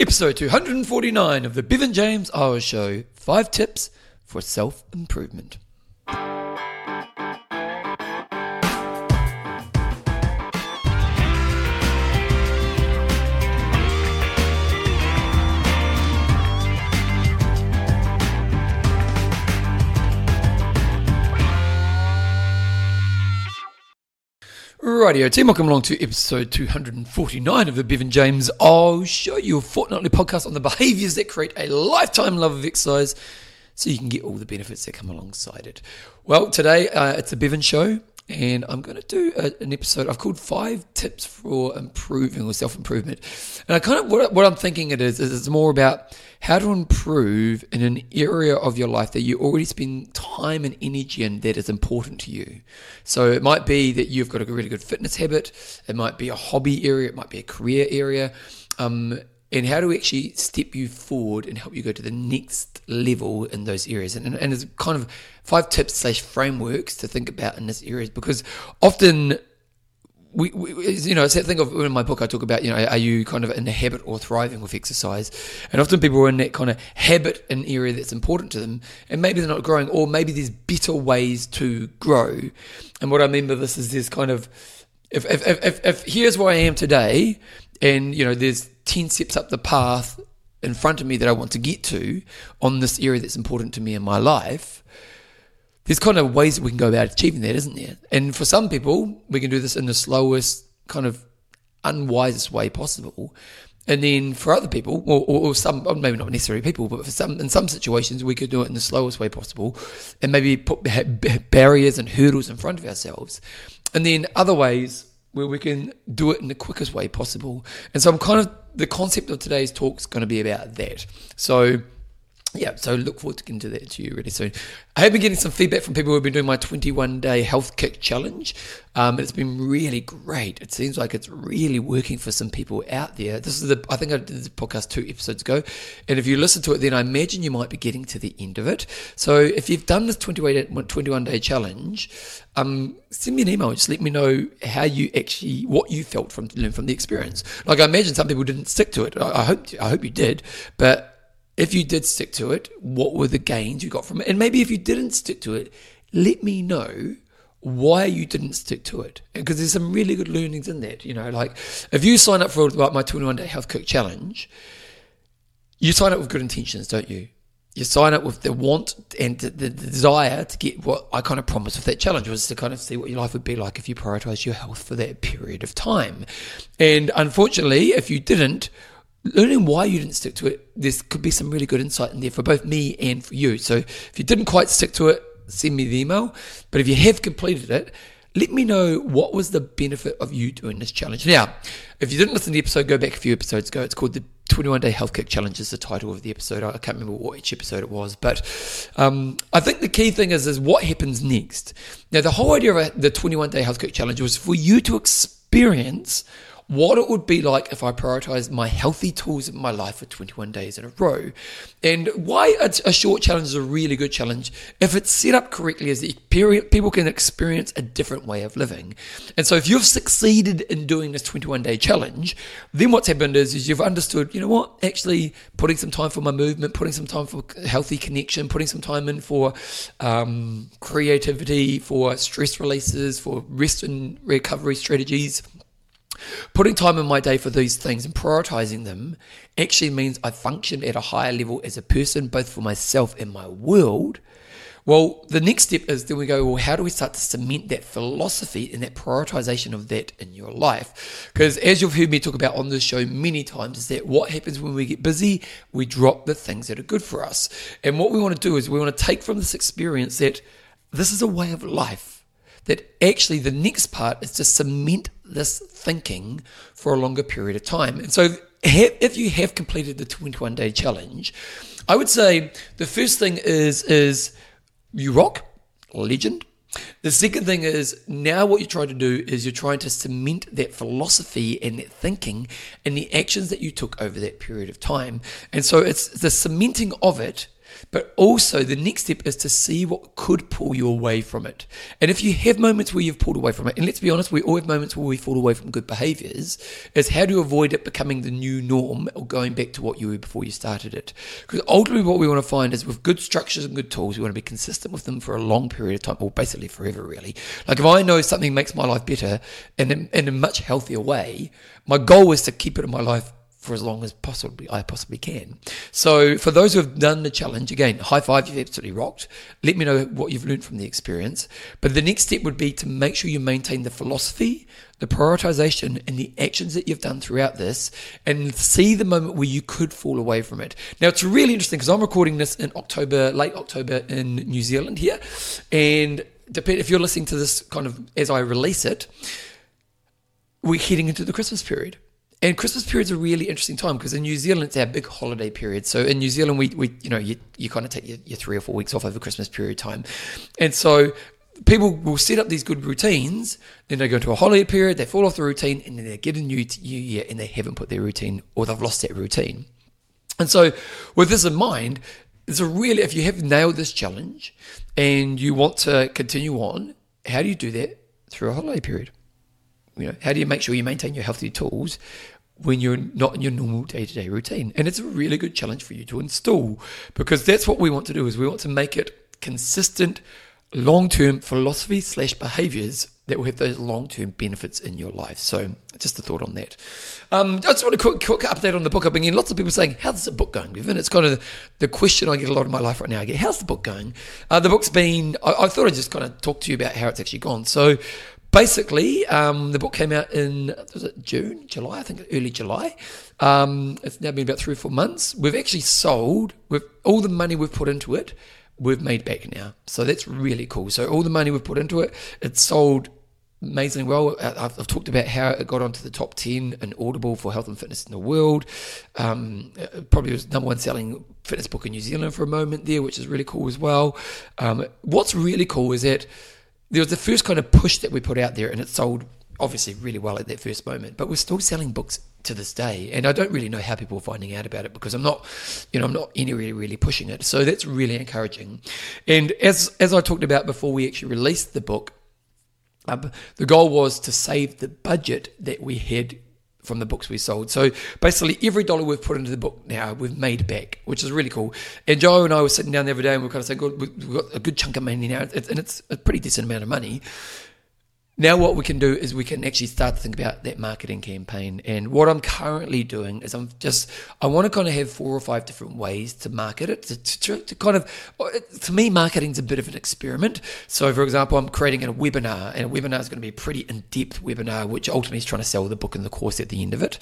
Episode 249 of the Bevan James Eyles Show Five Tips for Self Improvement. Radio team, welcome along to episode 249 of the Bevan James Eyles Show you a fortnightly podcast on the behaviors that create a lifetime love of exercise so you can get all the benefits that come alongside it. Well, today uh, it's a Bevan show and I'm going to do a, an episode I've called Five Tips for Improving or Self Improvement. And I kind of, what, what I'm thinking it is, is it's more about how to improve in an area of your life that you already spend time and energy in that is important to you. So it might be that you've got a really good fitness habit, it might be a hobby area, it might be a career area. Um, and how do we actually step you forward and help you go to the next level in those areas and, and, it's kind of five tips slash frameworks to think about in this areas because often we, we, you know, I think of in my book, I talk about, you know, are you kind of in the habit or thriving with exercise? And often people are in that kind of habit an area that's important to them, and maybe they're not growing, or maybe there's better ways to grow. And what I mean by this is this kind of, if, if, if, if here's where I am today, and, you know, there's 10 steps up the path in front of me that I want to get to on this area that's important to me in my life, there's kind of ways that we can go about achieving that, isn't there? And for some people, we can do this in the slowest, kind of unwisest way possible. And then for other people, or, or, some, maybe not necessarily people, but for some, in some situations, we could do it in the slowest way possible, and maybe put barriers and hurdles in front of ourselves. And then other ways where we can do it in the quickest way possible. And so I'm kind of the concept of today's talk is going to be about that. So yeah, so look forward to getting to that to you really soon. I have been getting some feedback from people who have been doing my 21 day health kick challenge. Um, it's been really great. It seems like it's really working for some people out there. This is the, I think I did this podcast two episodes ago. And if you listen to it, then I imagine you might be getting to the end of it. So if you've done this 21 day challenge, um, send me an email. Just let me know how you actually, what you felt from, from the experience. Like I imagine some people didn't stick to it. I, I hope, I hope you did, but if you did stick to it, what were the gains you got from it? And maybe if you didn't stick to it, let me know why you didn't stick to it. Because there's some really good learnings in that. You know, like if you sign up for my 21 day health kick challenge, you sign up with good intentions, don't you? You sign up with the want and the, the, desire to get what I kind of promised with that challenge was to kind of see what your life would be like if you prioritize your health for that period of time. And unfortunately, if you didn't, learning why you didn't stick to it, This could be some really good insight in there for both me and for you. So if you didn't quite stick to it, send me the email. But if you have completed it, let me know what was the benefit of you doing this challenge. Now, if you didn't listen to the episode, go back a few episodes ago. It's called the 21 Day Health Kick Challenge is the title of the episode. I can't remember what each episode it was, but um, I think the key thing is is what happens next. Now, the whole idea of the 21 Day Health Kick Challenge was for you to experience what it would be like if I prioritized my healthy tools in my life for 21 days in a row. And why a, short challenge is a really good challenge if it's set up correctly is that people can experience a different way of living. And so if you've succeeded in doing this 21 day challenge, then what's happened is, is you've understood, you know what, actually putting some time for my movement, putting some time for healthy connection, putting some time in for um, creativity, for stress releases, for rest and recovery strategies Putting time in my day for these things and prioritizing them actually means I function at a higher level as a person, both for myself and my world. Well, the next step is then we go, well, how do we start to cement that philosophy and that prioritization of that in your life? Because as you've heard me talk about on this show many times, is that what happens when we get busy? We drop the things that are good for us. And what we want to do is we want to take from this experience that this is a way of life that actually the next part is to cement this thinking for a longer period of time. And so, if you have completed the 21 day challenge, I would say the first thing is is you rock, legend. The second thing is now what you're trying to do is you're trying to cement that philosophy and that thinking and the actions that you took over that period of time. And so it's the cementing of it But also, the next step is to see what could pull you away from it. And if you have moments where you've pulled away from it, and let's be honest, we all have moments where we fall away from good behaviors, is how to avoid it becoming the new norm or going back to what you were before you started it. Because ultimately, what we want to find is with good structures and good tools, we want to be consistent with them for a long period of time, or basically forever, really. Like if I know something makes my life better in a, in a much healthier way, my goal is to keep it in my life for as long as possibly I possibly can. So for those who have done the challenge, again, high five, you've absolutely rocked. Let me know what you've learned from the experience. But the next step would be to make sure you maintain the philosophy, the prioritization, and the actions that you've done throughout this, and see the moment where you could fall away from it. Now it's really interesting because I'm recording this in October, late October in New Zealand here, and depend if you're listening to this kind of as I release it, we're heading into the Christmas period. And Christmas period is a really interesting time because in New Zealand it's our big holiday period. So in New Zealand, we, we you know you, you kind of take your, your three or four weeks off over Christmas period time, and so people will set up these good routines. Then they go into a holiday period, they fall off the routine, and then they get a new, new year and they haven't put their routine or they've lost that routine. And so with this in mind, it's a really if you have nailed this challenge and you want to continue on, how do you do that through a holiday period? You know, how do you make sure you maintain your healthy tools when you're not in your normal day-to-day routine. And it's a really good challenge for you to install because that's what we want to do is we want to make it consistent long-term philosophy slash behaviors that will have those long-term benefits in your life. So just a thought on that. Um, i just want a quick, quick update on the book. I've been getting lots of people saying how's the book going and it's kind of the question i get a lot of my life right now. I get how's the book going? Uh, the book's been I, I thought i'd just kind of talk to you about how it's actually gone. So basically, um, the book came out in was it June, July? I think early July. Um, it's now been about three or four months. We've actually sold with all the money we've put into it. We've made back now, so that's really cool. So all the money we've put into it, it's sold amazingly well. I've, I've, talked about how it got onto the top 10 in Audible for health and fitness in the world. Um, probably was number one selling fitness book in New Zealand for a moment there, which is really cool as well. Um, what's really cool is that there was the first kind of push that we put out there, and it sold obviously really well at that first moment. But we're still selling books to this day, and I don't really know how people are finding out about it because I'm not, you know, I'm not any really pushing it. So that's really encouraging. And as as I talked about before, we actually released the book. Um, the goal was to save the budget that we had from the books we sold. So basically, every dollar we've put into the book now, we've made back, which is really cool. And Joe and I were sitting down the other day and we are kind of saying, "Good, we've got a good chunk of money now, and it's a pretty decent amount of money." Now, what we can do is we can actually start to think about that marketing campaign. And what I'm currently doing is I'm just, I want to kind of have four or five different ways to market it, to, to, to kind of, to me, marketing's a bit of an experiment. So, for example, I'm creating a webinar, and a webinar is going to be a pretty in depth webinar, which ultimately is trying to sell the book and the course at the end of it.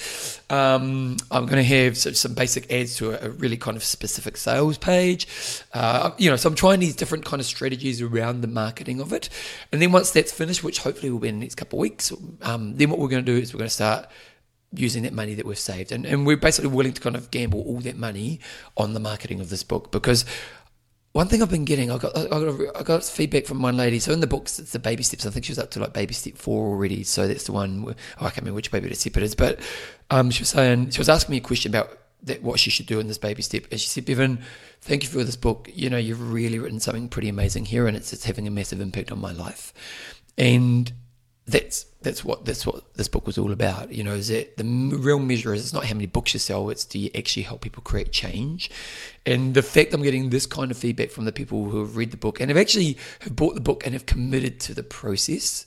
Um, I'm going to have some basic ads to a, really kind of specific sales page. Uh, you know, so I'm trying these different kind of strategies around the marketing of it. And then once that's finished, which hopefully hopefully will be in the next couple of weeks. Um, then what we're going to do is we're going to start using that money that we've saved, and, and we're basically willing to kind of gamble all that money on the marketing of this book because. One thing I've been getting, I got, I got, I got feedback from one lady. So in the books, it's the baby steps. I think she was up to like baby step four already. So that's the one. Where, oh, I can't remember which baby step it is, but um, she was saying she was asking me a question about that what she should do in this baby step. And she said, Bevan, thank you for this book. You know, you've really written something pretty amazing here, and it's it's having a massive impact on my life and that's that's what that's what this book was all about. You know, is that the real measure is it's not how many books you sell; it's do you actually help people create change. And the fact I'm getting this kind of feedback from the people who have read the book and have actually have bought the book and have committed to the process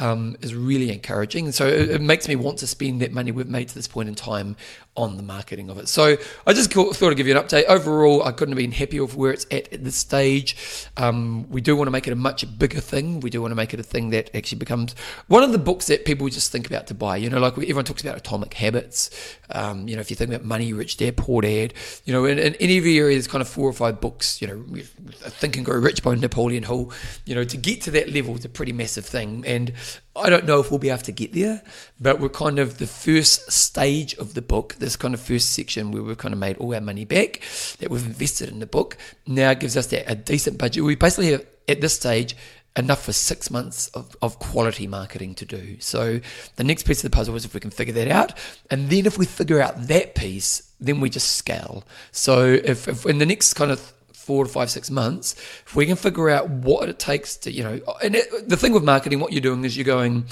um, is really encouraging. And so it, it, makes me want to spend that money we've made to this point in time on the marketing of it. So I just thought I'd give you an update. Overall, I couldn't have been happier with where it's at at this stage. Um, we do want to make it a much bigger thing. We do want to make it a thing that actually becomes one of the books that people just think about to buy. You know, like everyone talks about Atomic Habits. Um, you know, if you think about Money Rich Dad Poor Dad, you know, in, in any of your areas, kind of four or five books. You know, Think and Grow Rich by Napoleon Hill. You know, to get to that level is a pretty massive thing, and I don't know if we'll be able to get there, but we're kind of the first stage of the book, this kind of first section where we've kind of made all our money back that we've invested in the book, now gives us that a decent budget. We basically have, at this stage, enough for six months of, of quality marketing to do. So the next piece of the puzzle is if we can figure that out. And then if we figure out that piece, then we just scale. So if, if in the next kind of four to five, six months, if we can figure out what it takes to, you know, and it, the thing with marketing, what you're doing is you're going,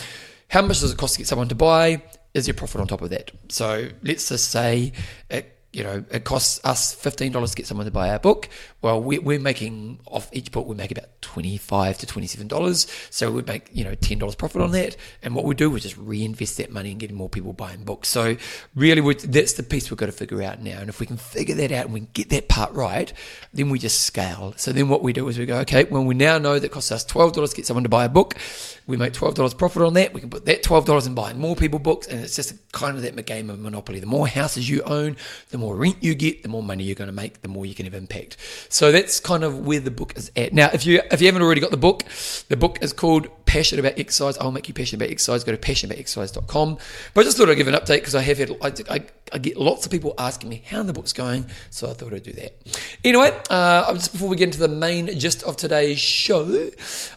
how much does it cost to get someone to buy? Is your profit on top of that? So let's just say it you know, it costs us $15 to get someone to buy our book. Well, we, we're making off each book, we make about 25 to $27. So we make, you know, $10 profit on that. And what we do is just reinvest that money and get more people buying books. So really, that's the piece we've got to figure out now. And if we can figure that out and we get that part right, then we just scale. So then what we do is we go, okay, well, we now know that costs us $12 to get someone to buy a book. We make $12 profit on that. We can put that $12 in buying more people books. And it's just kind of that game of monopoly. The more houses you own, the more rent you get, the more money you're going to make, the more you can have impact. So that's kind of where the book is at. Now, if you if you haven't already got the book, the book is called Passionate About Exercise. I'll make you passionate about exercise. Go to passionateaboutexercise.com. But I just thought I'd give an update because I have had I, I, I, get lots of people asking me how the book's going, so I thought I'd do that. Anyway, uh, just before we get into the main gist of today's show,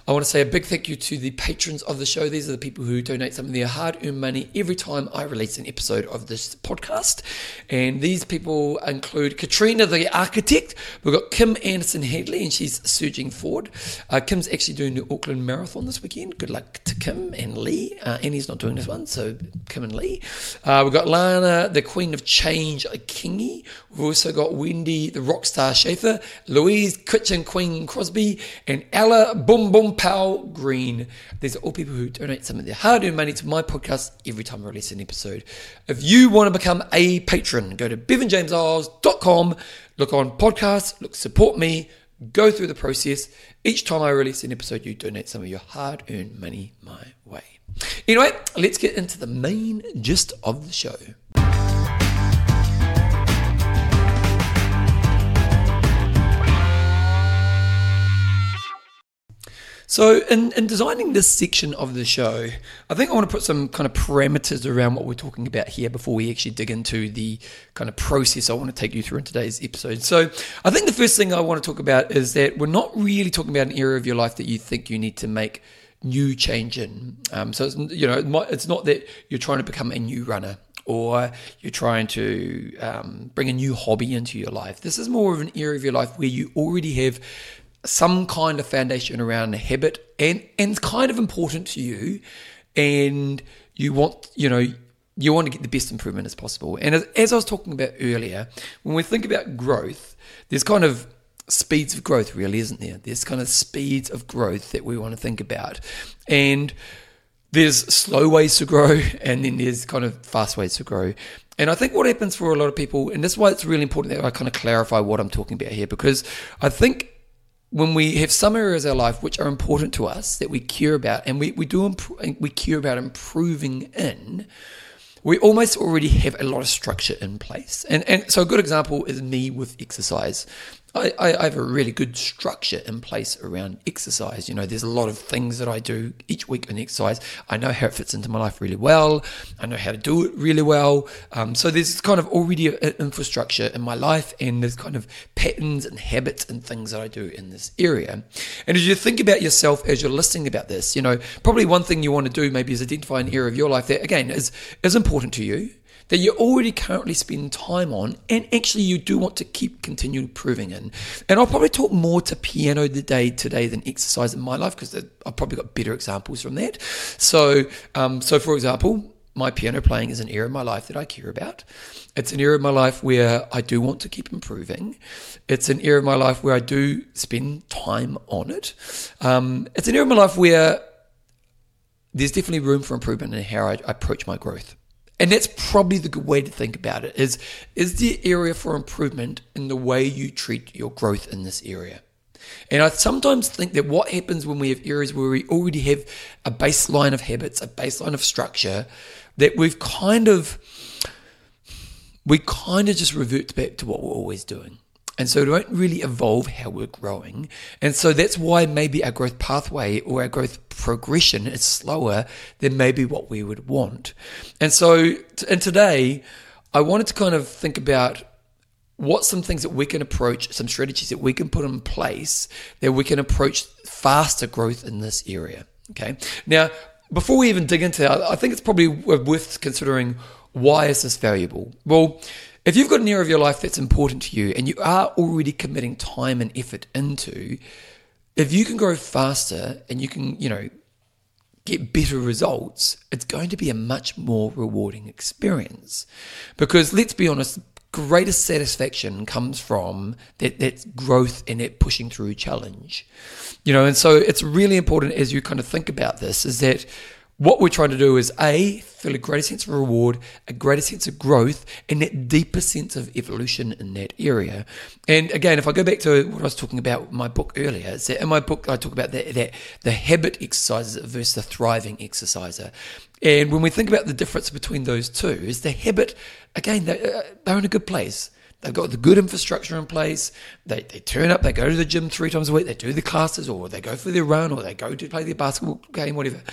I want to say a big thank you to the patrons of the show. These are the people who donate some of their hard-earned money every time I release an episode of this podcast, and these people include Katrina, the architect. We've got Kim Anderson Hadley, and she's surging forward. Uh, Kim's actually doing the Auckland Marathon this weekend. Good luck to Kim and Lee. Uh, Annie's not doing this one, so Kim and Lee. Uh, we've got Lana, the Queen of Change, Kingy. We've also got Wendy, the Rockstar Schaefer, Louise, Kitchen Queen Crosby, and Ella Boom Boom Pow Green. These are all people who donate some of their hard earned money to my podcast every time I release an episode. If you want to become a patron, go to bevanjameseyles.com, look on podcasts, look support me, go through the process. Each time I release an episode, you donate some of your hard earned money my way. Anyway, let's get into the main gist of the show. So, in, in designing this section of the show, I think I want to put some kind of parameters around what we're talking about here before we actually dig into the kind of process I want to take you through in today's episode. So, I think the first thing I want to talk about is that we're not really talking about an area of your life that you think you need to make new change in. Um, so, it's, you know, it's not that you're trying to become a new runner or you're trying to um, bring a new hobby into your life. This is more of an area of your life where you already have some kind of foundation around a habit and and it's kind of important to you and you want you know you want to get the best improvement as possible. And as, as i was talking about earlier when we think about growth there's kind of speeds of growth really isn't there? There's kind of speeds of growth that we want to think about. And there's slow ways to grow and then there's kind of fast ways to grow. And I think what happens for a lot of people, and that's why it's really important that I kind of clarify what I'm talking about here, because I think when we have some areas of our life which are important to us that we care about and we, we do imp- we care about improving in we almost already have a lot of structure in place. And and so a good example is me with exercise I, I, have a really good structure in place around exercise. You know, there's a lot of things that I do each week in exercise. I know how it fits into my life really well. I know how to do it really well. Um, so there's kind of already an infrastructure in my life, and there's kind of patterns and habits and things that I do in this area. And as you think about yourself as you're listening about this, you know, probably one thing you want to do maybe is identify an area of your life that again is is important to you that you already currently spend time on and actually you do want to keep continue improving in. And I'll probably talk more to piano today today than exercise in my life because I've probably got better examples from that. So, um, so for example, my piano playing is an area of my life that I care about. It's an area of my life where I do want to keep improving. It's an area of my life where I do spend time on it. Um, it's an area of my life where there's definitely room for improvement in how I approach my growth. And that's probably the good way to think about it is is the area for improvement in the way you treat your growth in this area. And I sometimes think that what happens when we have areas where we already have a baseline of habits, a baseline of structure, that we've kind of we kind of just revert back to what we're always doing. And so don't really evolve how we're growing. And so that's why maybe our growth pathway or our growth progression is slower than maybe what we would want. And so, and today, I wanted to kind of think about what some things that we can approach, some strategies that we can put in place that we can approach faster growth in this area. Okay. Now, before we even dig into it, I think it's probably worth considering why is this valuable? Well, if you've got an area of your life that's important to you and you are already committing time and effort into, if you can grow faster and you can, you know, get better results, it's going to be a much more rewarding experience. Because let's be honest, greatest satisfaction comes from that, that growth and that pushing through challenge. You know, and so it's really important as you kind of think about this is that what we're trying to do is A, feel a greater sense of reward, a greater sense of growth, and that deeper sense of evolution in that area. And again, if I go back to what I was talking about my book earlier, that in my book I talk about that, that the habit exerciser versus the thriving exerciser. And when we think about the difference between those two, is the habit, again, they're, uh, they're in a good place. They've got the good infrastructure in place. They, they turn up, they go to the gym three times a week, they do the classes, or they go for their run, or they go to play their basketball game, whatever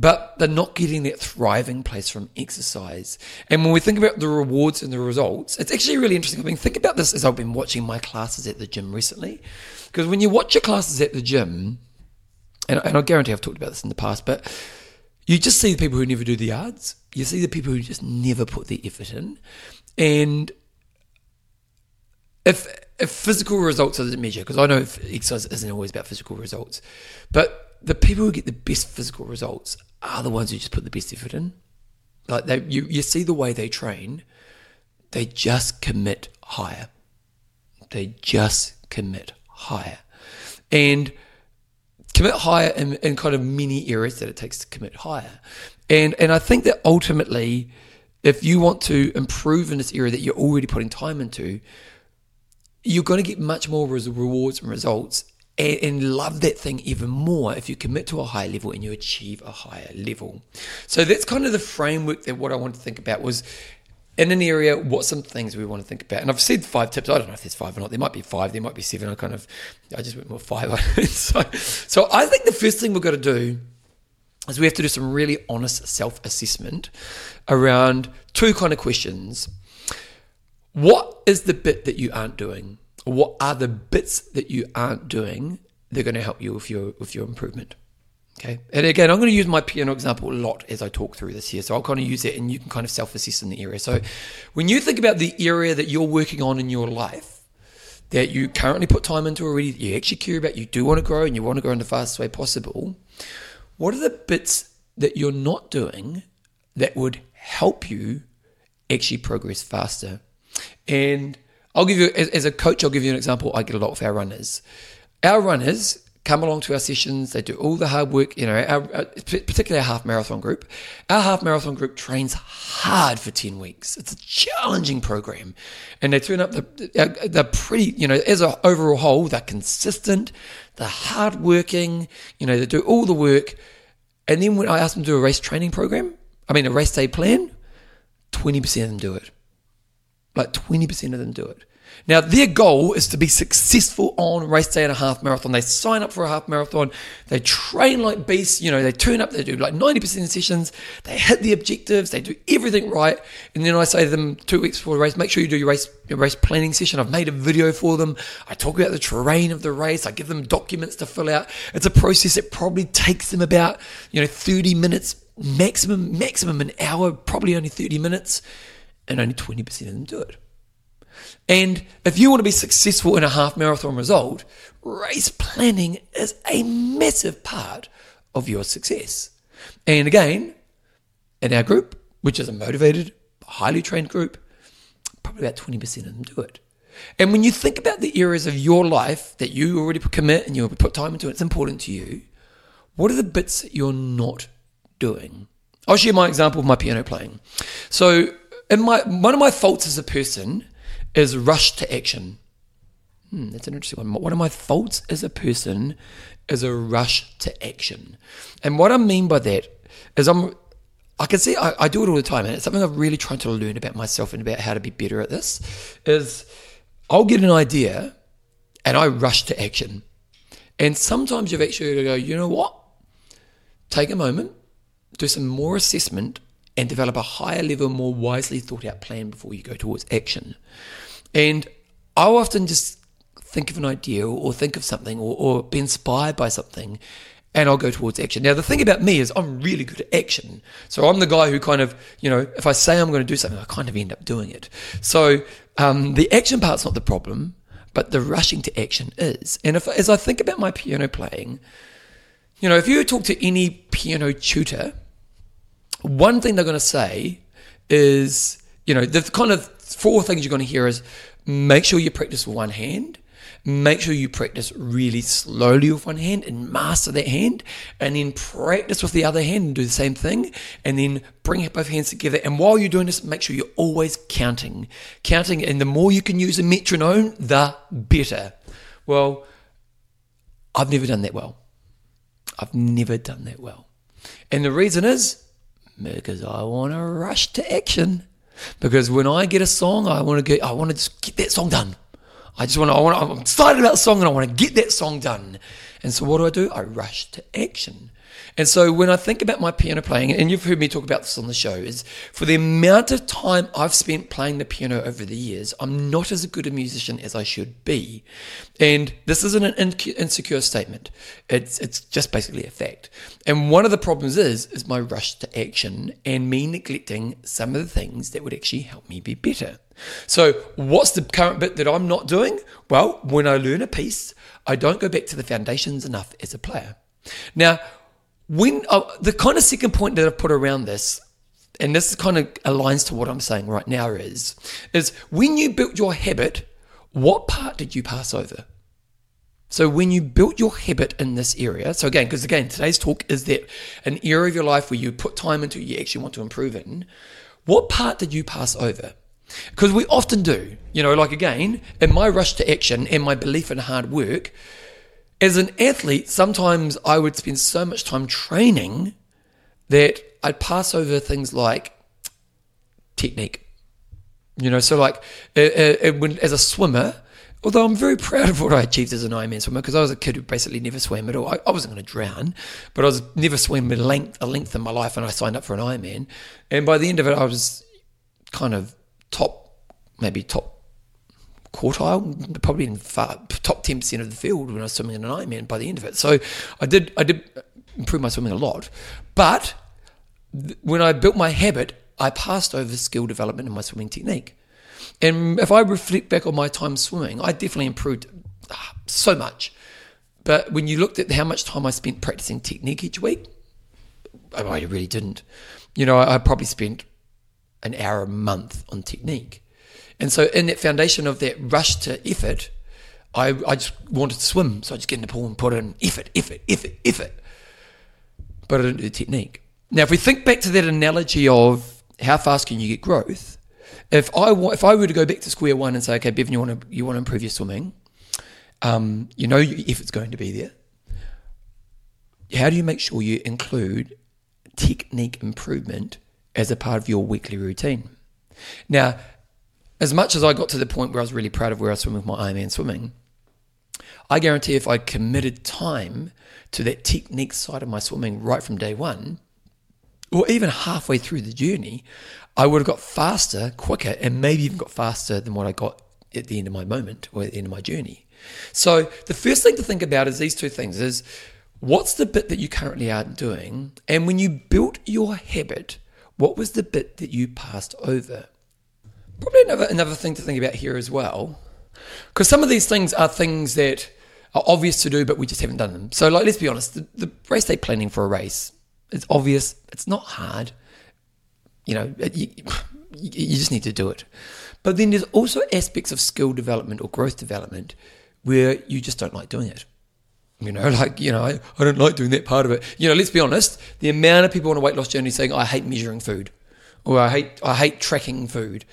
but they're not getting that thriving place from exercise. And when we think about the rewards and the results, it's actually really interesting. I mean, think about this as I've been watching my classes at the gym recently. Because when you watch your classes at the gym, and, and I guarantee I've talked about this in the past, but you just see the people who never do the yards. You see the people who just never put the effort in. And if if physical results the measure, because I know exercise isn't always about physical results, but the people who get the best physical results are the ones who just put the best effort in. Like they, you, you see the way they train, they just commit higher. They just commit higher. And commit higher in, in kind of many areas that it takes to commit higher. And and I think that ultimately, if you want to improve in this area that you're already putting time into, you're going to get much more rewards and results and, and love that thing even more if you commit to a higher level and you achieve a higher level. So that's kind of the framework that what I want to think about was in an area, what some things we want to think about. And I've said five tips. I don't know if there's five or not. There might be five. There might be seven. I kind of, I just went more five. so, so I think the first thing we've got to do is we have to do some really honest self-assessment around two kind of questions. What is the bit that you aren't doing? What are the bits that you aren't doing that are going to help you with your with your improvement okay? And again i'm going to use my piano example a lot as i talk through this here so i'll kind of use it and you can kind of self-assess in the area. So when you think about the area that you're working on in your life that you currently put time into already you actually care about you do want to grow and you want to grow in the fastest way possible what are the bits that you're not doing that would help you actually progress faster? And I'll give you, as, as a coach, I'll give you an example. I get a lot of our runners. Our runners come along to our sessions. They do all the hard work. You know, our, our, particularly our half marathon group. Our half marathon group trains hard for ten weeks. It's a challenging program, and they turn up. The, they're pretty. You know, as an overall whole, they're consistent. They're hardworking. You know, they do all the work. And then when I ask them to do a race training program, I mean a race day plan, twenty percent of them do it. Like 20% of them do it. Now, their goal is to be successful on race day and a half marathon. They sign up for a half marathon. They train like beasts. You know, they turn up, they do like 90% of sessions. They hit the objectives. They do everything right. And then I say to them two weeks before the race, make sure you do your race, your race planning session. I've made a video for them. I talk about the terrain of the race. I give them documents to fill out. It's a process that probably takes them about, you know, 30 minutes maximum, maximum an hour, probably only 30 minutes and only 20% of them do it. And if you want to be successful in a half marathon result, race planning is a massive part of your success. And again, in our group, which is a motivated, highly trained group, probably about 20% of them do it. And when you think about the areas of your life that you already commit and you put time into, it's important to you. What are the bits that you're not doing? I'll share my example of my piano playing. So and my one of my faults as a person is rush to action. Hmm, that's an interesting one. One of my faults as a person is a rush to action. And what I mean by that is I'm I can see I, I do it all the time, and it's something I've really tried to learn about myself and about how to be better at this. Is I'll get an idea and I rush to action. And sometimes you've actually got to go, you know what? Take a moment, do some more assessment and develop a higher level, more wisely thought out plan before you go towards action. And I'll often just think of an idea or think of something or, or be inspired by something and I'll go towards action. Now, the thing about me is I'm really good at action. So I'm the guy who kind of, you know, if I say I'm going to do something, I kind of end up doing it. So um, the action part's not the problem, but the rushing to action is. And if, as I think about my piano playing, you know, if you talk to any piano tutor, one thing they're going to say is, you know, the kind of four things you're going to hear is make sure you practice with one hand Make sure you practice really slowly with one hand and master that hand, and then practice with the other hand and do the same thing, and then bring both hands together. And while you're doing this, make sure you're always counting. Counting, and the more you can use a metronome, the better. Well, I've never done that well. I've never done that well. And the reason is because I want to rush to action. Because when I get a song, I want to get, I want to just get that song done. I just want to, I want to, I'm excited about the song and I want to get that song done. And so what do I do? I rush to action. And so when I think about my piano playing, and you've heard me talk about this on the show, is for the amount of time I've spent playing the piano over the years, I'm not as good a musician as I should be. And this isn't an insecure statement. It's it's just basically a fact. And one of the problems is is my rush to action and me neglecting some of the things that would actually help me be better. So, what's the current bit that I'm not doing? Well, when I learn a piece, I don't go back to the foundations enough as a player. Now, when uh, the kind of second point that I've put around this, and this kind of aligns to what I'm saying right now, is is when you built your habit, what part did you pass over? So when you built your habit in this area, so again, because again, today's talk is that an area of your life where you put time into, you actually want to improve in. What part did you pass over? Because we often do, you know, like again, in my rush to action and my belief in hard work, as an athlete, sometimes I would spend so much time training that I'd pass over things like technique. You know, so like uh, uh, when, as a swimmer, although I'm very proud of what I achieved as an Ironman swimmer because I was a kid who basically never swam at all. I, I wasn't going to drown, but I was never swam a length a length in my life, and I signed up for an Ironman. And by the end of it, I was kind of top, maybe top quartile, probably in far, top ten percent of the field when I was swimming in an Ironman by the end of it. So I did I did improve my swimming a lot, but th- when I built my habit, I passed over skill development in my swimming technique. And if I reflect back on my time swimming, I definitely improved ah, so much. But when you looked at how much time I spent practicing technique each week, I really didn't. You know, I probably spent an hour a month on technique. And so, in that foundation of that rush to effort, I, I just wanted to swim. So I just get in the pool and put in effort, effort, effort, effort. But I didn't do the technique. Now, if we think back to that analogy of how fast can you get growth, if I if I were to go back to square one and say, okay, Bevan, you want to you want to improve your swimming, um, you know your effort's going to be there. How do you make sure you include technique improvement as a part of your weekly routine. Now, as much as I got to the point where I was really proud of where I swim with my Ironman swimming, I guarantee if I committed time to that technique side of my swimming right from day one, or even halfway through the journey, I would have got faster, quicker, and maybe even got faster than what I got at the end of my moment or at the end of my journey. So the first thing to think about is these two things is what's the bit that you currently aren't doing? And when you built your habit what was the bit that you passed over? Probably another, another thing to think about here as well, because some of these things are things that are obvious to do, but we just haven't done them. So, like, let's be honest, the, the race day planning for a race, it's obvious, it's not hard. You know, you, you just need to do it. But then there's also aspects of skill development or growth development where you just don't like doing it. You know, like, you know, I, I don't like doing that part of it. You know, let's be honest, the amount of people on a weight loss journey saying, I hate measuring food or I hate, I hate tracking food.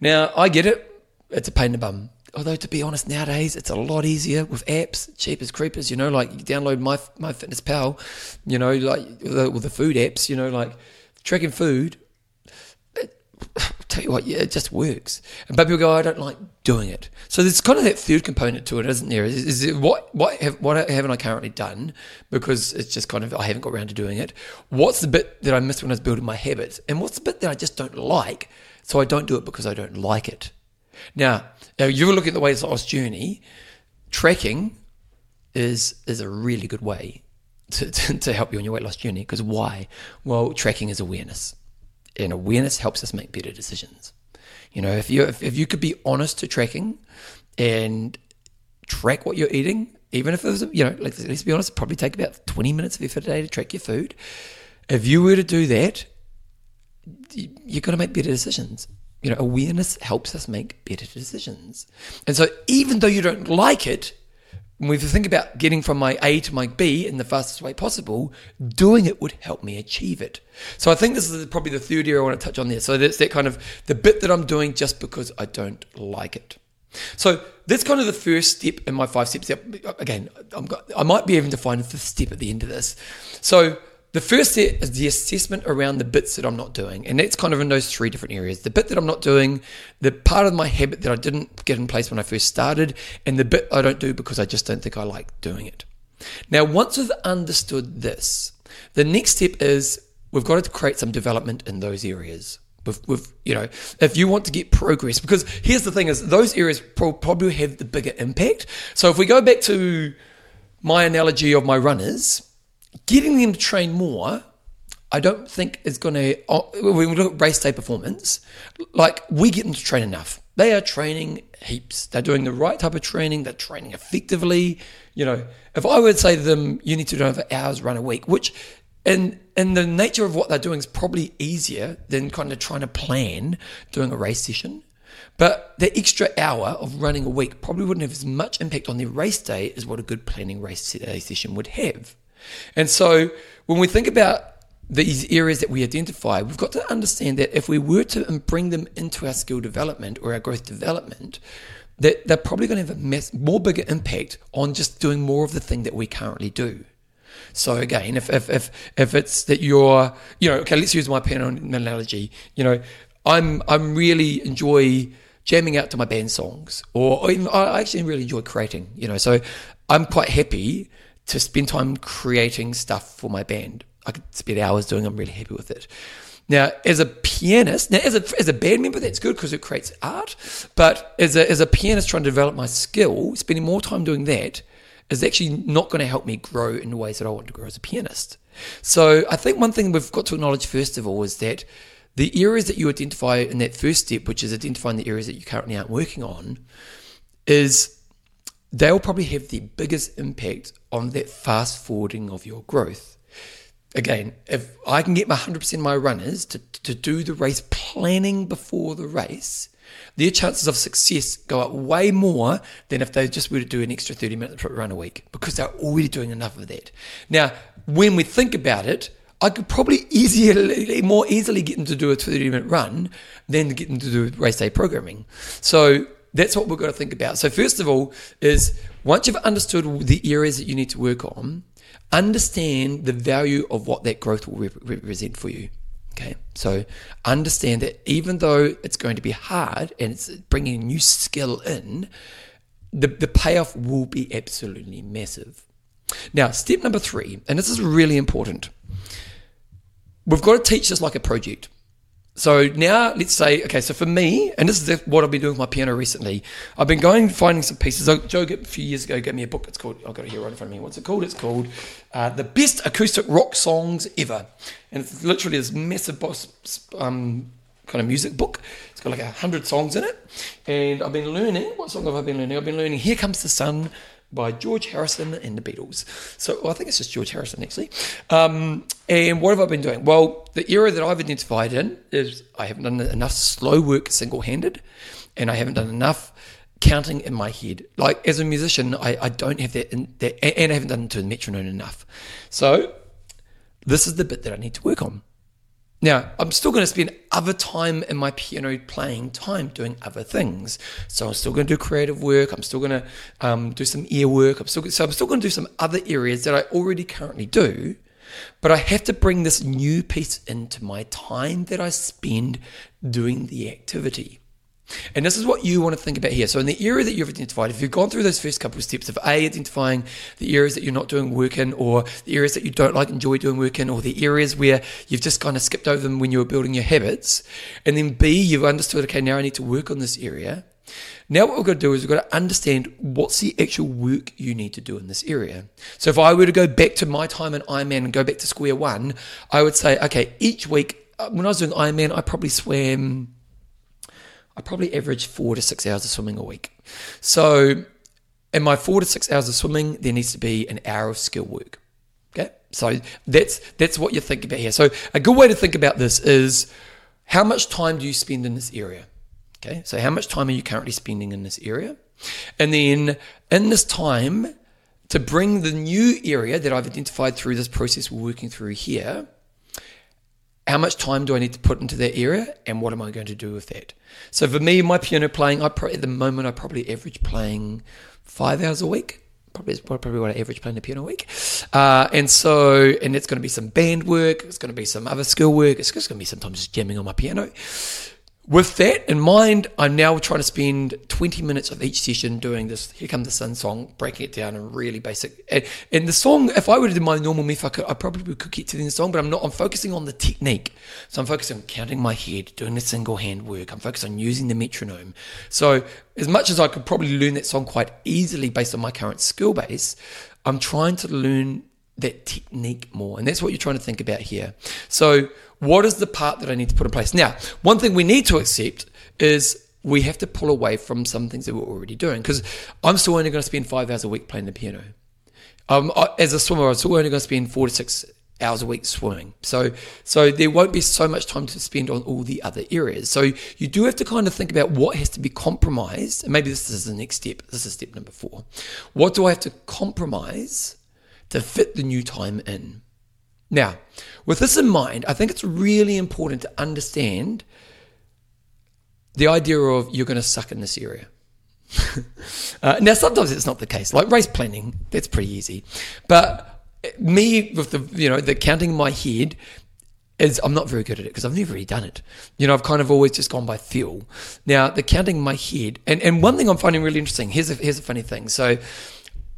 Now, I get it. It's a pain in the bum. Although, to be honest, nowadays it's a lot easier with apps, cheap as creepers. You know, like you download my MyFitnessPal, you know, like with the food apps. You know, like tracking food tell you what, yeah, it just works. And but people go, I don't like doing it. So there's kind of that third component to it, isn't there? Is, is it what what have, what haven't I currently done because it's just kind of I haven't got around to doing it. What's the bit that I missed when I was building my habits, and what's the bit that I just don't like? So I don't do it because I don't like it. Now, now you were looking at the weight loss journey. Tracking is is a really good way to, to, to help you on your weight loss journey. Because why? Well, tracking is awareness, and awareness helps us make better decisions. You know, if you if, if you could be honest to tracking and track what you're eating, even if it was, you know, let's, let's be honest, probably take about 20 minutes of effort a day to track your food. If you were to do that, you're going to make better decisions. You know, awareness helps us make better decisions. And so, even though you don't like it, when we think about getting from my A to my B in the fastest way possible, doing it would help me achieve it. So I think this is probably the third area I want to touch on there. So that's that kind of the bit that I'm doing just because I don't like it. So that's kind of the first step in my five steps. Again, I'm, I might be even to find a fifth step at the end of this. So the first step is the assessment around the bits that I'm not doing. And that's kind of in those three different areas. The bit that I'm not doing, the part of my habit that I didn't get in place when I first started, and the bit I don't do because I just don't think I like doing it. Now, once we've understood this, the next step is we've got to create some development in those areas. With, with you know, if you want to get progress, because here's the thing: is those areas probably have the bigger impact. So if we go back to my analogy of my runners, getting them to train more, I don't think is going to. Oh, when we look at race day performance, like we get them to train enough. They are training heaps. They're doing the right type of training. They're training effectively. You know, if I would say to them, you need to do over hours run a week, which in in the nature of what they're doing is probably easier than kind of trying to plan doing a race session. But the extra hour of running a week probably wouldn't have as much impact on their race day as what a good planning race day session would have. And so when we think about these areas that we identify, we've got to understand that if we were to bring them into our skill development or our growth development, that they're probably going to have a mass, more bigger impact on just doing more of the thing that we currently do. So again, if, if, if, if it's that you're, you know, okay, let's use my piano analogy. You know, I'm, I'm really enjoy jamming out to my band songs or even I actually really enjoy creating, you know, so I'm quite happy to spend time creating stuff for my band. I could spend hours doing. I'm really happy with it. Now, as a pianist, now as a as a band member, that's good because it creates art. But as a as a pianist trying to develop my skill, spending more time doing that is actually not going to help me grow in the ways that I want to grow as a pianist. So I think one thing we've got to acknowledge first of all is that the areas that you identify in that first step, which is identifying the areas that you currently aren't working on, is they'll probably have the biggest impact on that fast forwarding of your growth. Again, if I can get my 100% of my runners to, to do the race planning before the race, their chances of success go up way more than if they just were to do an extra 30 minute run a week because they're already doing enough of that. Now, when we think about it, I could probably easier, more easily get them to do a 30 minute run than get them to do race day programming. So that's what we've got to think about. So first of all, is once you've understood the areas that you need to work on, understand the value of what that growth will rep- represent for you. Okay, so understand that even though it's going to be hard and it's bringing a new skill in, the, the payoff will be absolutely massive. Now, step number three, and this is really important. We've got to teach this like a project. So now let's say, okay, so for me, and this is what I've been doing with my piano recently, I've been going finding some pieces. Joe a few years ago gave me a book. It's called, I've got it here right in front of me. What's it called? It's called uh, The Best Acoustic Rock Songs Ever. And it's literally this massive um, kind of music book. It's got like a hundred songs in it. And I've been learning, what song have I been learning? I've been learning Here Comes the Sun by George Harrison and the Beatles. So well, I think it's just George Harrison actually. Um, and what have I been doing? Well, the area that I've identified in is I haven't done enough slow work single handed, and I haven't done enough counting in my head. Like as a musician, I, I don't have that, in, that, and I haven't done it to a metronome enough. So this is the bit that I need to work on. Now, I'm still going to spend other time in my piano playing time doing other things. So I'm still going to do creative work. I'm still going to um, do some ear work. I'm still so I'm still going to do some other areas that I already currently do. But I have to bring this new piece into my time that I spend doing the activity. And this is what you want to think about here. So, in the area that you've identified, if you've gone through those first couple of steps of A, identifying the areas that you're not doing work in, or the areas that you don't like, enjoy doing work in, or the areas where you've just kind of skipped over them when you were building your habits, and then B, you've understood, okay, now I need to work on this area. Now, what we've got to do is we've got to understand what's the actual work you need to do in this area. So, if I were to go back to my time in Ironman and go back to square one, I would say, okay, each week, uh, when I was doing Ironman, I probably swam, I probably average four to six hours of swimming a week. So, in my four to six hours of swimming, there needs to be an hour of skill work. Okay, so that's that's what you think about here. So, a good way to think about this is how much time do you spend in this area? Okay, so how much time are you currently spending in this area? And then in this time, to bring the new area that I've identified through this process we're working through here, how much time do I need to put into that area and what am I going to do with that? So for me, my piano playing, I pro- at the moment I probably average playing five hours a week. Probably probably what I average playing the piano a week, uh, and so and it's going to be some band work. It's going to be some other skill work. It's just going to be sometimes just jamming on my piano. With that in mind, I'm now trying to spend 20 minutes of each session doing this Here Come the Sun song, breaking it down in really basic. And, and the song, if I were to do my normal method, I, could, I probably could get to the song, but I'm not. I'm focusing on the technique. So I'm focusing on counting my head, doing the single hand work. I'm focused on using the metronome. So as much as I could probably learn that song quite easily based on my current skill base, I'm trying to learn that technique more. And that's what you're trying to think about here. So, what is the part that I need to put in place? Now, one thing we need to accept is we have to pull away from some things that we're already doing because I'm still only going to spend five hours a week playing the piano. Um, as a swimmer, I'm still only going to spend four to six hours a week swimming. So, so there won't be so much time to spend on all the other areas. So you do have to kind of think about what has to be compromised. And maybe this is the next step. This is step number four. What do I have to compromise to fit the new time in. Now, with this in mind, I think it's really important to understand the idea of you're going to suck in this area. uh, now, sometimes it's not the case. Like race planning, that's pretty easy. But me with the you know the counting in my head is I'm not very good at it because I've never really done it. You know, I've kind of always just gone by feel. Now, the counting in my head, and, and one thing I'm finding really interesting. Here's a here's a funny thing. So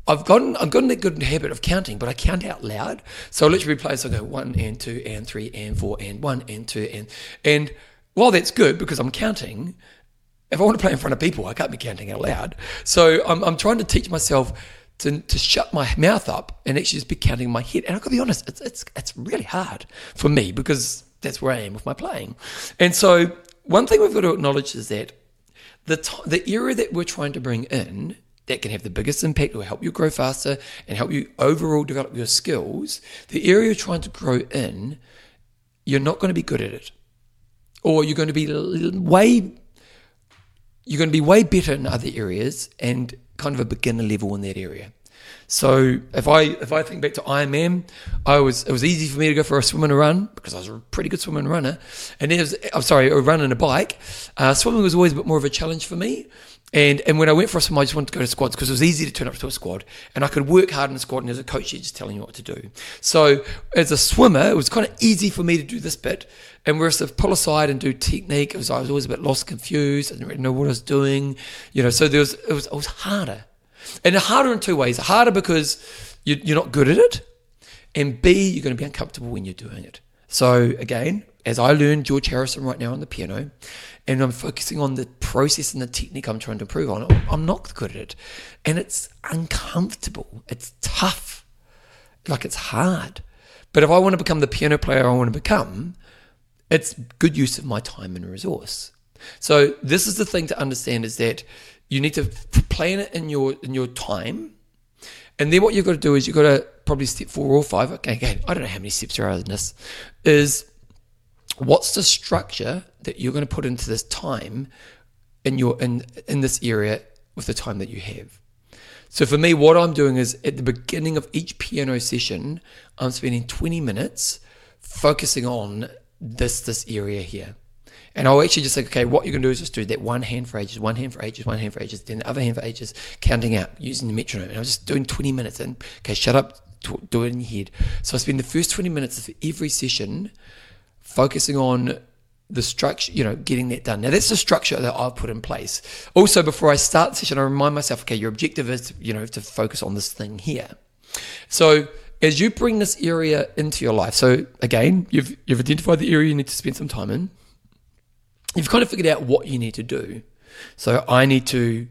I've gotten I've gotten a good habit of counting, but I count out loud. So I literally play. So I go one and two and three and four and one and two and and while that's good because I'm counting, if I want to play in front of people, I can't be counting out loud. So I'm I'm trying to teach myself to, to shut my mouth up and actually just be counting in my head. And I've gotta be honest, it's it's it's really hard for me because that's where I am with my playing. And so one thing we've got to acknowledge is that the t- the era that we're trying to bring in that can have the biggest impact or help you grow faster and help you overall develop your skills, the area you're trying to grow in, you're not going to be good at it. Or you're going to be way you're going to be way better in other areas and kind of a beginner level in that area. So if I if I think back to Ironman, I was it was easy for me to go for a swim and a run because I was a pretty good swimmer and runner, and it was I'm sorry, a run and a bike. Uh, swimming was always a bit more of a challenge for me. And and when I went for a swim, I just wanted to go to squads because it was easy to turn up to a squad, and I could work hard in a squad, and as a coach you're just telling you what to do. So as a swimmer, it was kind of easy for me to do this bit, and whereas to pull aside and do technique, it was I was always a bit lost, confused, I didn't really know what I was doing, you know. So there was it was it was harder, and harder in two ways: harder because you, you're not good at it, and B you're going to be uncomfortable when you're doing it. So again, as I learn George Harrison right now on the piano, and I'm focusing on the process and the technique I'm trying to improve on, I'm not good at it. And it's uncomfortable. It's tough. Like it's hard. But if I want to become the piano player I want to become, it's good use of my time and resource. So this is the thing to understand is that you need to plan it in your in your time. And then what you've got to do is you've got to probably step four or five. Okay, again, I don't know how many steps there are in this. Is what's the structure that you're going to put into this time in your in in this area with the time that you have. So for me, what I'm doing is at the beginning of each piano session, I'm spending 20 minutes focusing on this this area here. And I'll actually just think, okay, what you're going to do is just do that one hand for ages, one hand for ages, one hand for ages, then the other hand for ages, counting out using the metronome. And I was just doing 20 minutes and, okay, shut up, do it in your head. So I spend the first 20 minutes of every session focusing on the structure, you know, getting that done. Now that's the structure that I've put in place. Also, before I start the session, I remind myself, okay, your objective is, you know, to focus on this thing here. So as you bring this area into your life, so again, you've you've identified the area you need to spend some time in. You've kind of figured out what you need to do. So I need to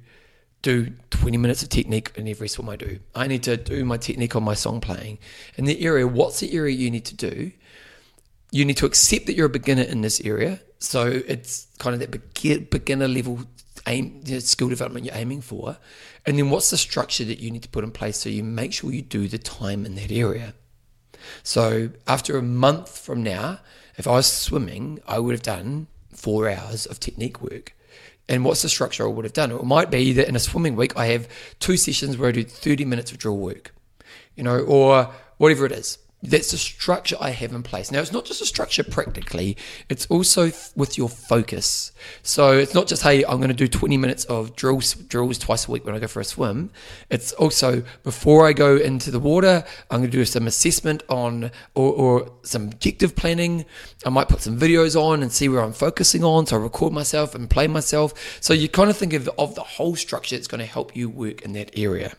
do 20 minutes of technique in every swim I do. I need to do my technique on my song playing. In the area, what's the area you need to do? You need to accept that you're a beginner in this area. So it's kind of that beginner level aim you know, skill development you're aiming for. And then what's the structure that you need to put in place so you make sure you do the time in that area. So after a month from now, if I was swimming, I would have done four hours of technique work. And what's the structure I would have done? It might be that in a swimming week, I have two sessions where I do 30 minutes of drill work, you know, or whatever it is. That's the structure I have in place. Now, it's not just a structure practically, it's also with your focus. So it's not just, hey, I'm going to do 20 minutes of drills, drills twice a week when I go for a swim. It's also before I go into the water, I'm going to do some assessment on or, or some objective planning. I might put some videos on and see where I'm focusing on. So I record myself and play myself. So you kind of think of, of the whole structure that's going to help you work in that area.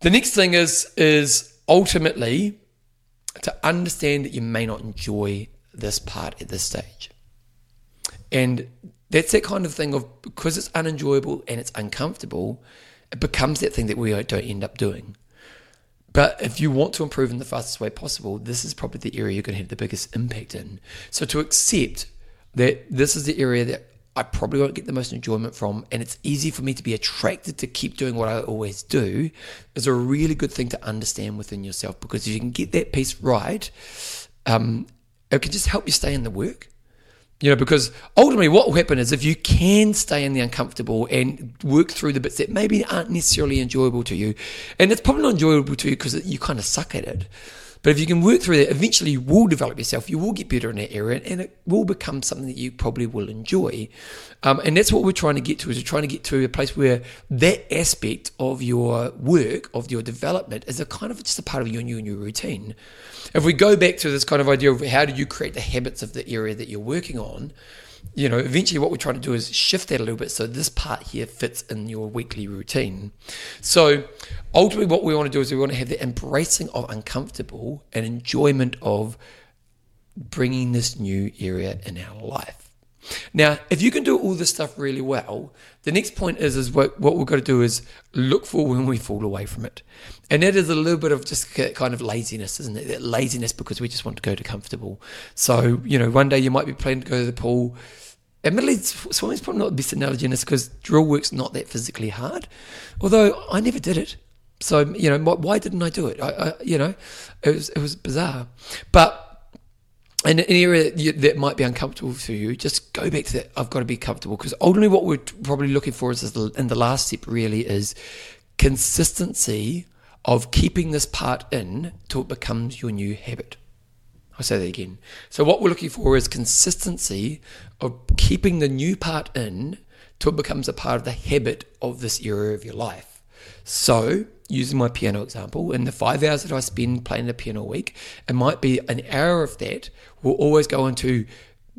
The next thing is is ultimately to understand that you may not enjoy this part at this stage. And that's that kind of thing of because it's unenjoyable and it's uncomfortable, it becomes that thing that we don't end up doing. But if you want to improve in the fastest way possible, this is probably the area you're going to have the biggest impact in. So to accept that this is the area that I probably won't get the most enjoyment from, and it's easy for me to be attracted to keep doing what I always do, is a really good thing to understand within yourself because if you can get that piece right, um, it can just help you stay in the work. You know, because ultimately what will happen is if you can stay in the uncomfortable and work through the bits that maybe aren't necessarily enjoyable to you, and it's probably not enjoyable to you because you kind of suck at it but if you can work through that, eventually you will develop yourself. You will get better in that area, and it will become something that you probably will enjoy. Um, and that's what we're trying to get to. Is we're trying to get to a place where that aspect of your work, of your development, is a kind of just a part of your new new routine. If we go back to this kind of idea of how do you create the habits of the area that you're working on, you know, eventually what we're trying to do is shift that a little bit so this part here fits in your weekly routine. So ultimately, what we want to do is we want to have the embracing of uncomfortable and enjoyment of bringing this new area in our life. Now, if you can do all this stuff really well, the next point is is what, what we've got to do is look for when we fall away from it. And that is a little bit of just kind of laziness, isn't it? That laziness because we just want to go to comfortable. So, you know, one day you might be planning to go to the pool. Admittedly, swimming's probably not the best analogy in this because drill work's not that physically hard. Although I never did it. So, you know, why didn't I do it? I, I you know, it was, it was bizarre. But in an area that might be uncomfortable for you, just go back to that. I've got to be comfortable because ultimately, what we're probably looking for is, in the last step, really is consistency of keeping this part in till it becomes your new habit. I'll say that again. So, what we're looking for is consistency of keeping the new part in till it becomes a part of the habit of this area of your life. So, using my piano example, in the five hours that I spend playing the piano a week, it might be an hour of that will always go into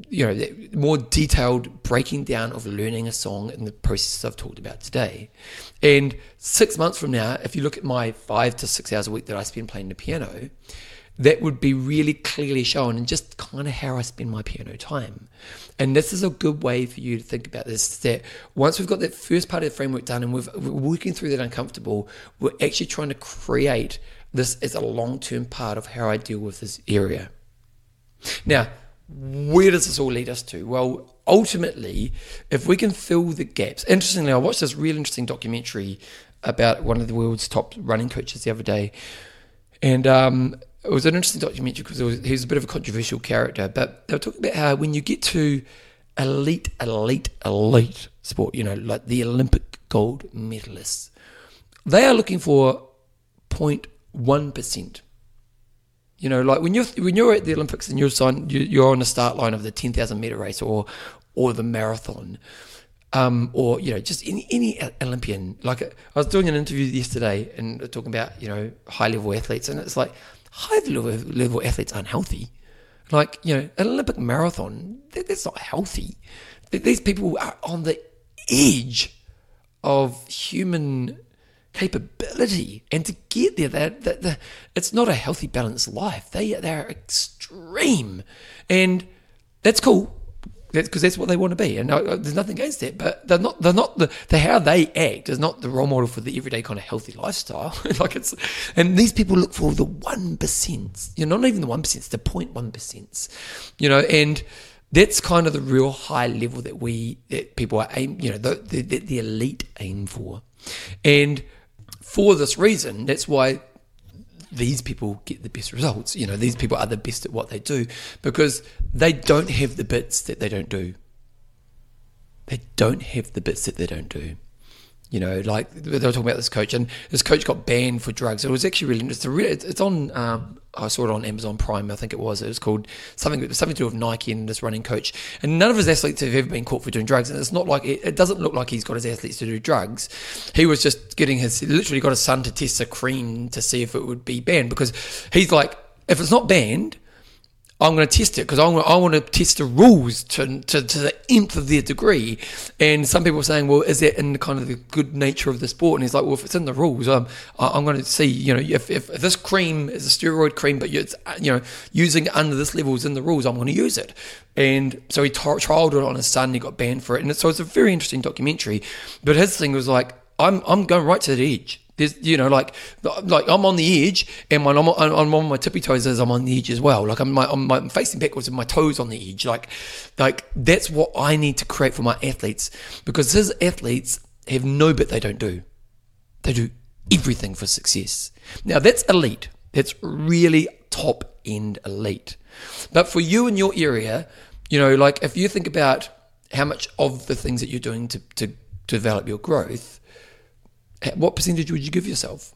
you know more detailed breaking down of learning a song in the process I've talked about today. And six months from now, if you look at my five to six hours a week that I spend playing the piano, that would be really clearly shown and just kind of how I spend my piano time. And this is a good way for you to think about this that once we've got that first part of the framework done and we are working through that uncomfortable, we're actually trying to create this as a long term part of how I deal with this area. Now, where does this all lead us to? Well, ultimately, if we can fill the gaps. Interestingly, I watched this real interesting documentary about one of the world's top running coaches the other day. And um, it was an interesting documentary because was, he was a bit of a controversial character, but they were talking about how when you get to elite, elite, elite sport, you know, like the Olympic gold medalists, they are looking for 0.1%. You know, like when you're when you're at the Olympics and you're sign, you're on the start line of the ten thousand meter race or or the marathon, um, or you know, just any any Olympian. Like I was doing an interview yesterday and talking about you know high level athletes, and it's like high level athletes aren't healthy. Like, you know, an Olympic marathon, that's not healthy. These people are on the edge of human capability. And to get there, they're, they're, they're, it's not a healthy, balanced life. They, they're extreme. And that's cool. Because that's what they want to be, and uh, there's nothing against that. But they're not. They're not the, the how they act is not the role model for the everyday kind of healthy lifestyle. like it's, and these people look for the one percent. You know, not even the one percent. The point one percent. You know, and that's kind of the real high level that we that people are aim. You know, the the, the elite aim for, and for this reason, that's why these people get the best results. You know, these people are the best at what they do because they don't have the bits that they don't do. They don't have the bits that they don't do. You know, like they were talking about this coach, and this coach got banned for drugs. It was actually really interesting. It's on. Um, I saw it on Amazon Prime. I think it was. It was called something something to do with Nike and this running coach. And none of his athletes have ever been caught for doing drugs. And it's not like it, it doesn't look like he's got his athletes to do drugs. He was just getting his literally got his son to test a cream to see if it would be banned because he's like, if it's not banned, I'm going to test it because I want, to test the rules to, to, to the nth of their degree. And some people are saying, well, is that in the kind of the good nature of the sport? And he's like, well, if it's in the rules, um, I'm going to see, you know, if, if, if this cream is a steroid cream, but it's, you know, using under this level is in the rules, I'm going to use it. And so he t- trialed it on his son, he got banned for it. And so it's a very interesting documentary. But his thing was like, I'm, I'm going right to the edge. There's, you know, like, like I'm on the edge, and when I'm, on, I'm on my tippy toes as I'm on the edge as well. Like I'm, my, I'm, I'm facing backwards and my toes on the edge. Like, like that's what I need to create for my athletes because his athletes have no bit they don't do. They do everything for success. Now that's elite. That's really top end elite. But for you in your area, you know, like if you think about how much of the things that you're doing to, to develop your growth what percentage would you give yourself?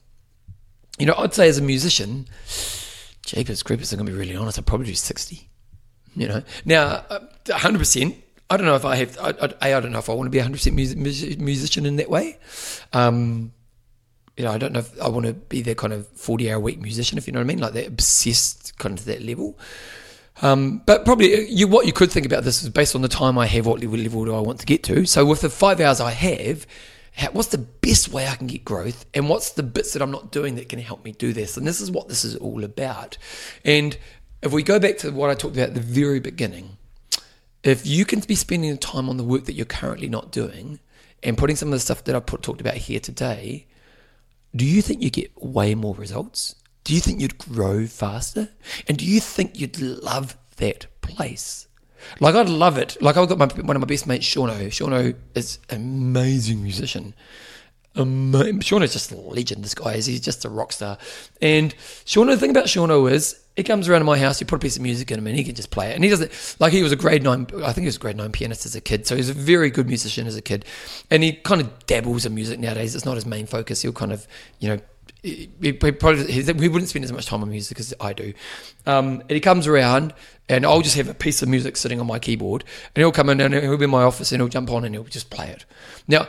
You know, I'd say as a musician, Jeepers Creepers, I'm going to be really honest, I'd probably do 60. You know, now, 100%, uh, I don't know if I have, I, I, I don't know if I want to be a 100% music, musician in that way. Um, you know, I don't know if I want to be that kind of 40 hour week musician, if you know what I mean, like that obsessed kind of to that level. Um, but probably uh, you, what you could think about this is based on the time I have, what level do I want to get to? So with the five hours I have, how, what's the best way I can get growth and what's the bits that I'm not doing that can help me do this. And this is what this is all about. And if we go back to what I talked about at the very beginning, if you can be spending the time on the work that you're currently not doing and putting some of the stuff that I put, talked about here today, do you think you get way more results? Do you think you'd grow faster? And do you think you'd love that place? Like I'd love it. Like I've got my, one of my best mates, Shauno. Shauno is an amazing musician. Ama- Shauno's just a legend. This guy is. He's just a rock star. And Shauno, the thing about Shauno is, he comes around to my house. You put a piece of music in him, and he can just play it. And he does it like he was a grade nine. I think he was a grade nine pianist as a kid. So he's a very good musician as a kid. And he kind of dabbles in music nowadays. It's not his main focus. He'll kind of, you know, he, he probably he, wouldn't spend as much time on music as I do. Um, and he comes around and I'll just have a piece of music sitting on my keyboard, and he'll come in and he'll be in my office and he'll jump on and he'll just play it. Now,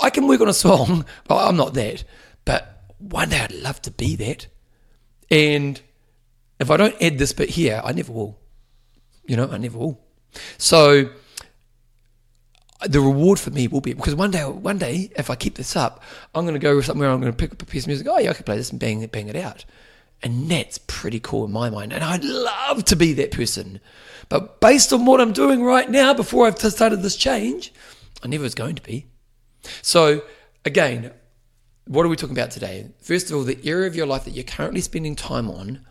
I can work on a song, but I'm not that. But one day I'd love to be that. And if I don't add this bit here, I never will. You know, I never will. So the reward for me will be because one day, one day, if I keep this up, I'm going to go somewhere. I'm going to pick up a piece of music. Oh yeah, I can play this and bang it, bang it out. And that's pretty cool in my mind. And I'd love to be that person. But based on what I'm doing right now, before I've started this change, I never was going to be. So, again, what are we talking about today? First of all, the area of your life that you're currently spending time on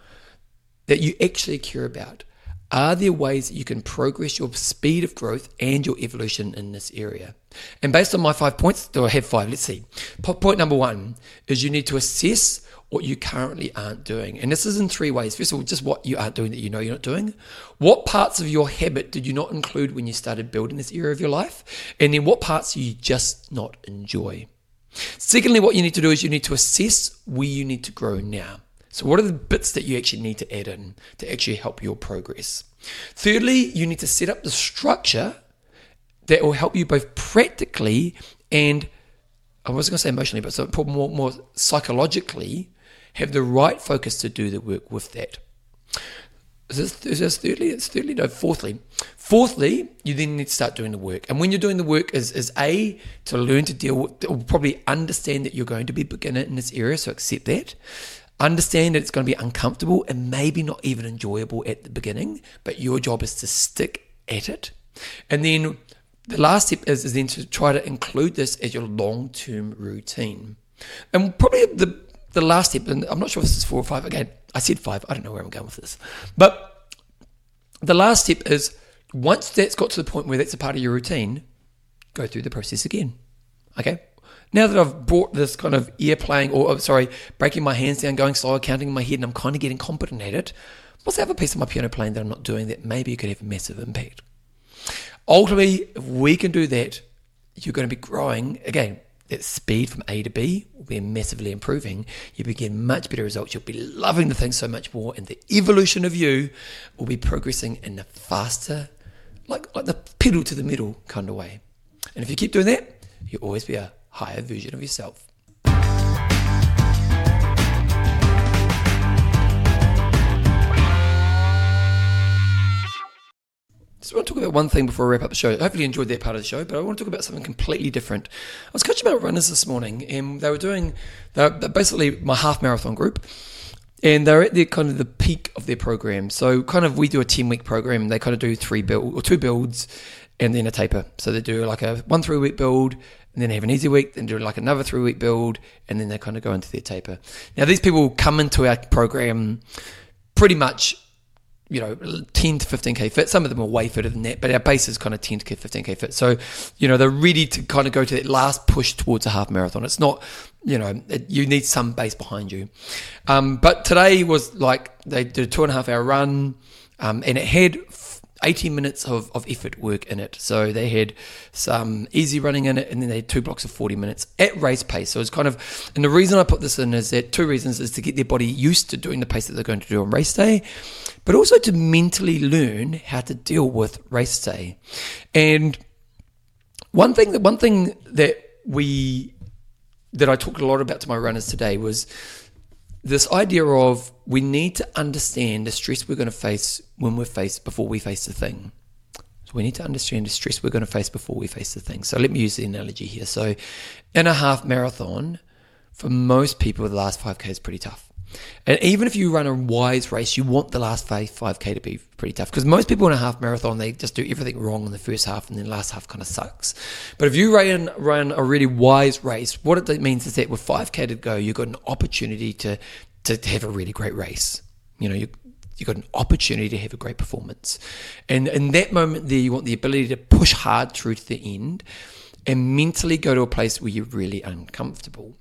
that you actually care about. Are there ways that you can progress your speed of growth and your evolution in this area? And based on my five points, do I have five? Let's see. Point number one is you need to assess what you currently aren't doing. And this is in three ways. First of all, just what you aren't doing that you know you're not doing. What parts of your habit did you not include when you started building this area of your life? And then what parts you just not enjoy? Secondly, what you need to do is you need to assess where you need to grow now. So, what are the bits that you actually need to add in to actually help your progress? Thirdly, you need to set up the structure that will help you both practically and I wasn't going to say emotionally, but so more, more psychologically have the right focus to do the work with that. Is this, is this thirdly? It's thirdly, no, fourthly. Fourthly, you then need to start doing the work. And when you're doing the work is, is A, to learn to deal with, or probably understand that you're going to be a beginner in this area, so accept that. Understand that it's going to be uncomfortable and maybe not even enjoyable at the beginning, but your job is to stick at it And then the last step is, is then to try to include this as your long term routine. And probably the, the last step, and I'm not sure if this is four or five, again, I said five, I don't know where I'm going with this. But the last step is once that's got to the point where that's a part of your routine, go through the process again. Okay? Now that I've brought this kind of ear playing, or oh, sorry, breaking my hands down, going slower, counting in my head, and I'm kind of getting competent at it, what's the other piece of my piano playing that I'm not doing that maybe could have a massive impact? Ultimately, if we can do that, you're going to be growing again. That speed from A to B will be massively improving. You begin much better results. You'll be loving the thing so much more, and the evolution of you will be progressing in a faster, like like the pedal to the middle kind of way. And if you keep doing that, you'll always be a higher version of yourself. I want to talk about one thing before I wrap up the show. Hopefully you enjoyed that part of the show, but I want to talk about something completely different. I was coaching about runners this morning, and they were doing they're basically my half marathon group, and they're at the kind of the peak of their program. So kind of we do a ten week program. They kind of do three build or two builds, and then a taper. So they do like a one three week build, and then have an easy week, then do like another three week build, and then they kind of go into their taper. Now these people come into our program pretty much you know, 10 to 15k fit. Some of them are way fitter than that, but our base is kind of 10 to 15k fit. So, you know, they're ready to kind of go to that last push towards a half marathon. It's not, you know, it, you need some base behind you. Um, but today was like they did a two and a half hour run, um, and it had 18 minutes of, of effort work in it. So they had some easy running in it, and then they had two blocks of 40 minutes at race pace. So it's kind of, and the reason I put this in is that two reasons is to get their body used to doing the pace that they're going to do on race day, but also to mentally learn how to deal with race day. And one thing that one thing that we that I talked a lot about to my runners today was this idea of we need to understand the stress we're going to face when we're faced before we face the thing. So we need to understand the stress we're going to face before we face the thing. So let me use the analogy here. So in a half marathon, for most people, the last 5K is pretty tough. And even if you run a wise race, you want the last 5, 5K to be pretty tough. Because most people in a half marathon, they just do everything wrong in the first half and then the last half kind of sucks. But if you run, run a really wise race, what it means is that with 5K to go, you've got an opportunity to, to have a really great race. You know, you, you've got an opportunity to have a great performance. And in that moment there, you want the ability to push hard through to the end and mentally go to a place where you're really uncomfortable.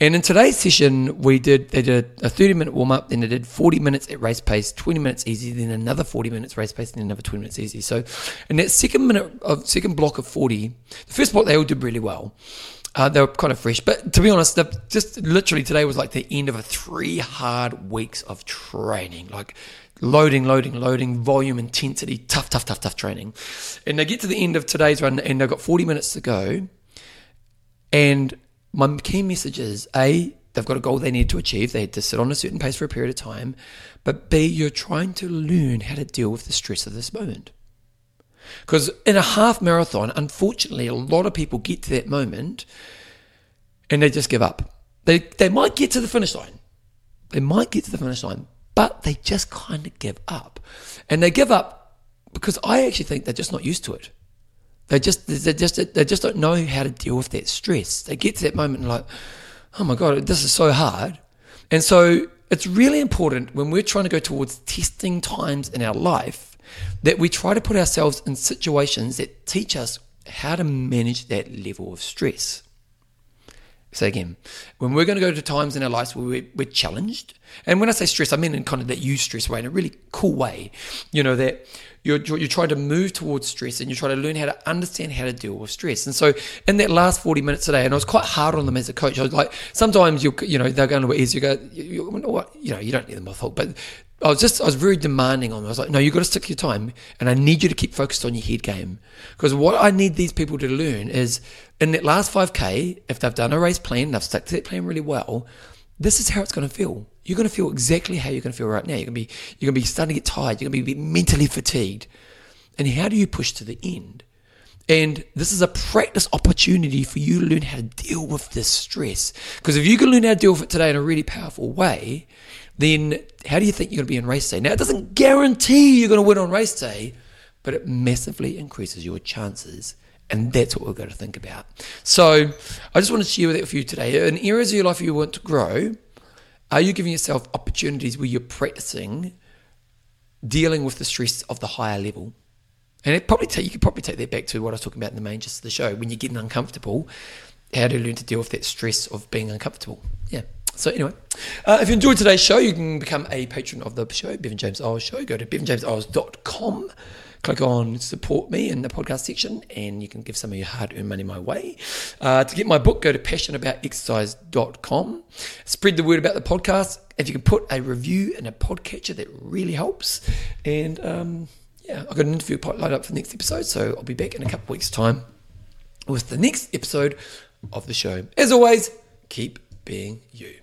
And in today's session, we did they did a 30 minute warm up, then they did 40 minutes at race pace, 20 minutes easy, then another 40 minutes race pace, and then another 20 minutes easy. So in that second minute of second block of 40, the first block they all did really well. Uh, they were kind of fresh, but to be honest, just literally today was like the end of a three hard weeks of training, like loading, loading, loading, volume, intensity, tough, tough, tough, tough training. And they get to the end of today's run and they've got 40 minutes to go. And my key message is A, they've got a goal they need to achieve. They had to sit on a certain pace for a period of time. But B, you're trying to learn how to deal with the stress of this moment. Because in a half marathon, unfortunately, a lot of people get to that moment and they just give up. They, they might get to the finish line. They might get to the finish line, but they just kind of give up. And they give up because I actually think they're just not used to it. They just they just they just don't know how to deal with that stress. They get to that moment and like, oh my god, this is so hard. And so it's really important when we're trying to go towards testing times in our life that we try to put ourselves in situations that teach us how to manage that level of stress. So again, when we're going to go to times in our lives where we're, we're, challenged, and when I say stress, I mean in kind of that eustress way, in a really cool way, you know, that you're, you're trying to move towards stress and you're trying to learn how to understand how to deal with stress. And so in that last 40 minutes today, and I was quite hard on them as a coach, I was like, sometimes you you know, they're going to be easy, you go, you, you, you know, you don't need them off but I was just, I was very demanding on them. I was like, no, you've got to stick to your time and I need you to keep focused on your head game. Because what I need these people to learn is in that last 5K, if they've done a race plan, they've stuck to that plan really well, this is how it's going to feel. You're going to feel exactly how you're going to feel right now. You're going to be, you're going to be starting to get tired. You're going to be mentally fatigued. And how do you push to the end? And this is a practice opportunity for you to learn how to deal with this stress. Because if you can learn how to deal with it today in a really powerful way, then how do you think you're going to be on race day? Now, it doesn't guarantee you're going to win on race day, but it massively increases your chances. And that's what we've got to think about. So I just want to share that with you today. In areas of your life you want to grow, are you giving yourself opportunities where you're practicing dealing with the stress of the higher level? And it probably take, you could probably take that back to what I was talking about in the main gist of the show. When you're getting uncomfortable, how to learn to deal with that stress of being uncomfortable. Yeah. So anyway, uh, if you enjoyed today's show, you can become a patron of the show, Bevan James Eyles Show. Go to bevanjameseyles.com, click on support me in the podcast section, and you can give some of your hard-earned money my way. Uh, to get my book, go to passionaboutexercise.com. Spread the word about the podcast. If you can put a review in a podcatcher, that really helps. And um, yeah, I've got an interview pot lined up for the next episode, so I'll be back in a couple weeks' time with the next episode of the show. As always, keep being you.